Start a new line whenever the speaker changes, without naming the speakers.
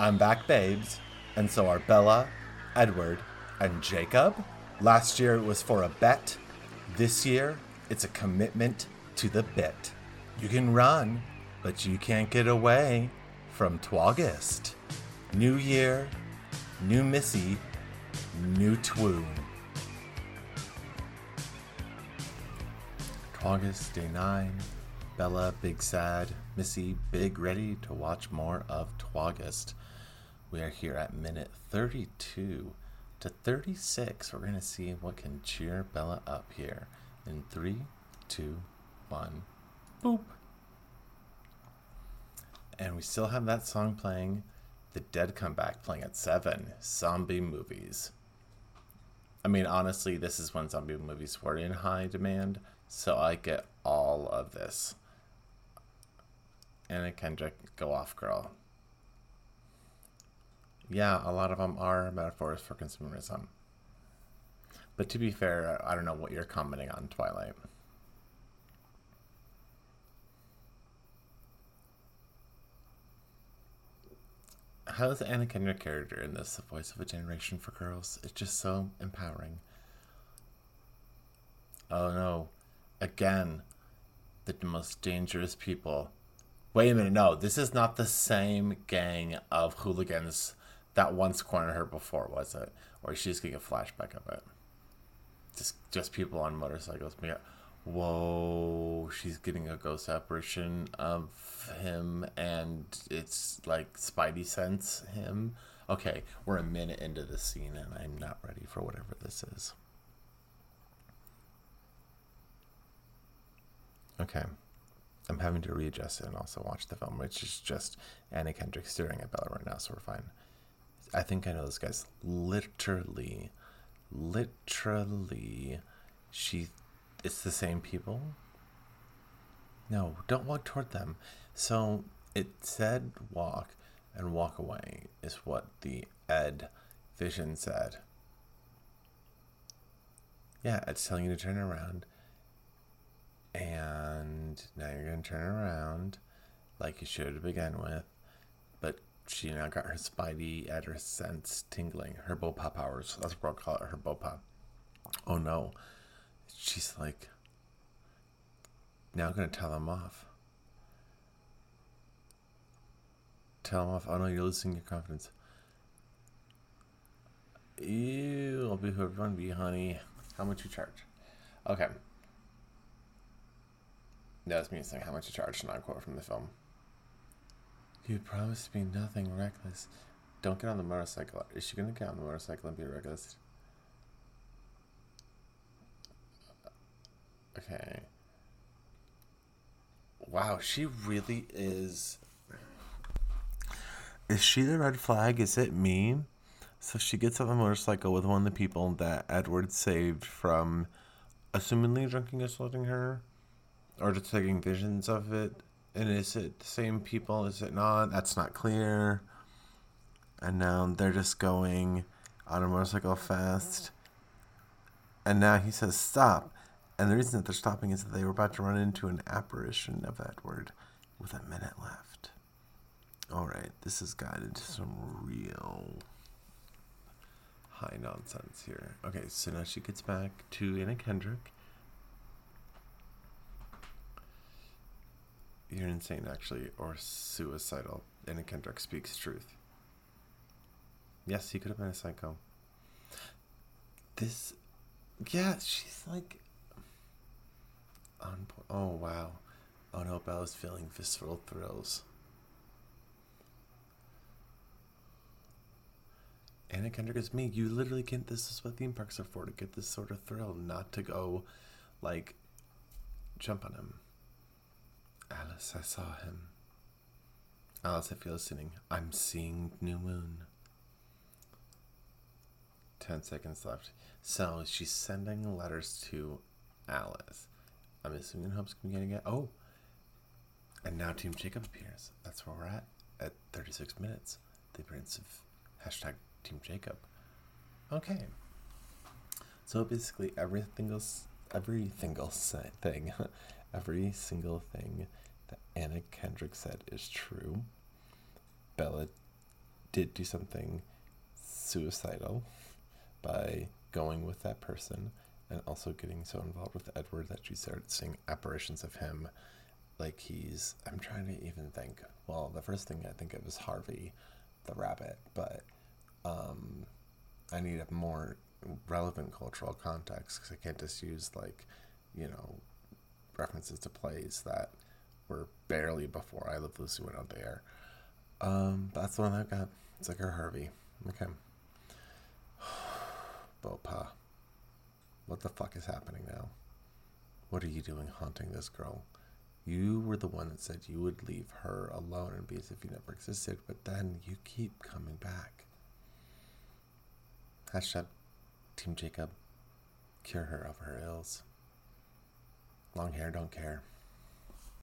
I'm back, babes, and so are Bella, Edward, and Jacob. Last year it was for a bet. This year it's a commitment to the bit. You can run, but you can't get away from Twogist. New year, new Missy, new Twoon. Twogist, day nine. Bella, big sad. Missy, big ready to watch more of Twogist. We are here at minute 32 to 36. We're going to see what can cheer Bella up here. In three, two, one, boop. And we still have that song playing. The Dead Come Back playing at 7. Zombie movies. I mean, honestly, this is when zombie movies were in high demand, so I get all of this. Anna Kendrick, go off, girl yeah, a lot of them are metaphors for consumerism. But to be fair, I don't know what you're commenting on Twilight. How is Anna Kendrick character in this the voice of a generation for girls? It's just so empowering. Oh no. Again, the most dangerous people. Wait a minute, no, this is not the same gang of hooligans that once cornered her before, was it? Or she's just getting a flashback of it. Just just people on motorcycles. Whoa, she's getting a ghost apparition of him and it's like Spidey sense him. Okay, we're a minute into the scene and I'm not ready for whatever this is. Okay. I'm having to readjust it and also watch the film, which is just Anna Kendrick staring at Bella right now, so we're fine. I think I know this guy's literally, literally, she, it's the same people. No, don't walk toward them. So it said walk and walk away is what the Ed vision said. Yeah, it's telling you to turn around. And now you're going to turn around like you should to begin with. She now got her spidey at her sense tingling, her bopa powers. That's what I'll call it, her bopa. Oh no. She's like, now I'm gonna tell them off. Tell them off. Oh no, you're losing your confidence. Ew, I'll be who everyone be, honey. How much you charge? Okay. That's me saying how much you charge, not a quote from the film. You promised me nothing reckless. Don't get on the motorcycle. Is she gonna get on the motorcycle and be reckless? Okay. Wow, she really is. Is she the red flag? Is it me? So she gets on the motorcycle with one of the people that Edward saved from assumingly drinking assaulting her or just taking visions of it and is it the same people? Is it not? That's not clear. And now they're just going on a motorcycle fast. And now he says stop. And the reason that they're stopping is that they were about to run into an apparition of Edward with a minute left. Alright, this has got into some real high nonsense here. Okay, so now she gets back to Anna Kendrick You're insane, actually, or suicidal. Anna Kendrick speaks truth. Yes, he could have been a psycho. This, yeah, she's like on. Oh wow, oh no, Bella's feeling visceral thrills. Anna Kendrick is me. You literally can't. This is what theme parks are for to get this sort of thrill, not to go, like, jump on him. Alice, I saw him. Alice, if you're listening, I'm seeing New Moon. Ten seconds left. So she's sending letters to Alice. I'm assuming in hopes of getting it. Oh, and now Team Jacob appears. That's where we're at at 36 minutes. The appearance of hashtag Team Jacob. Okay. So basically, every single every single thing, every single thing that Anna Kendrick said is true. Bella did do something suicidal by going with that person and also getting so involved with Edward that she started seeing apparitions of him like he's I'm trying to even think. Well, the first thing I think of is Harvey the rabbit, but um I need a more relevant cultural context because I can't just use like, you know, references to plays that were barely before I Love Lucy went on the air. Um, that's the one I've got. It's like her Harvey. Okay. Bopa. What the fuck is happening now? What are you doing haunting this girl? You were the one that said you would leave her alone and be as if you never existed, but then you keep coming back. Hashtag Team Jacob. Cure her of her ills. Long hair, don't care.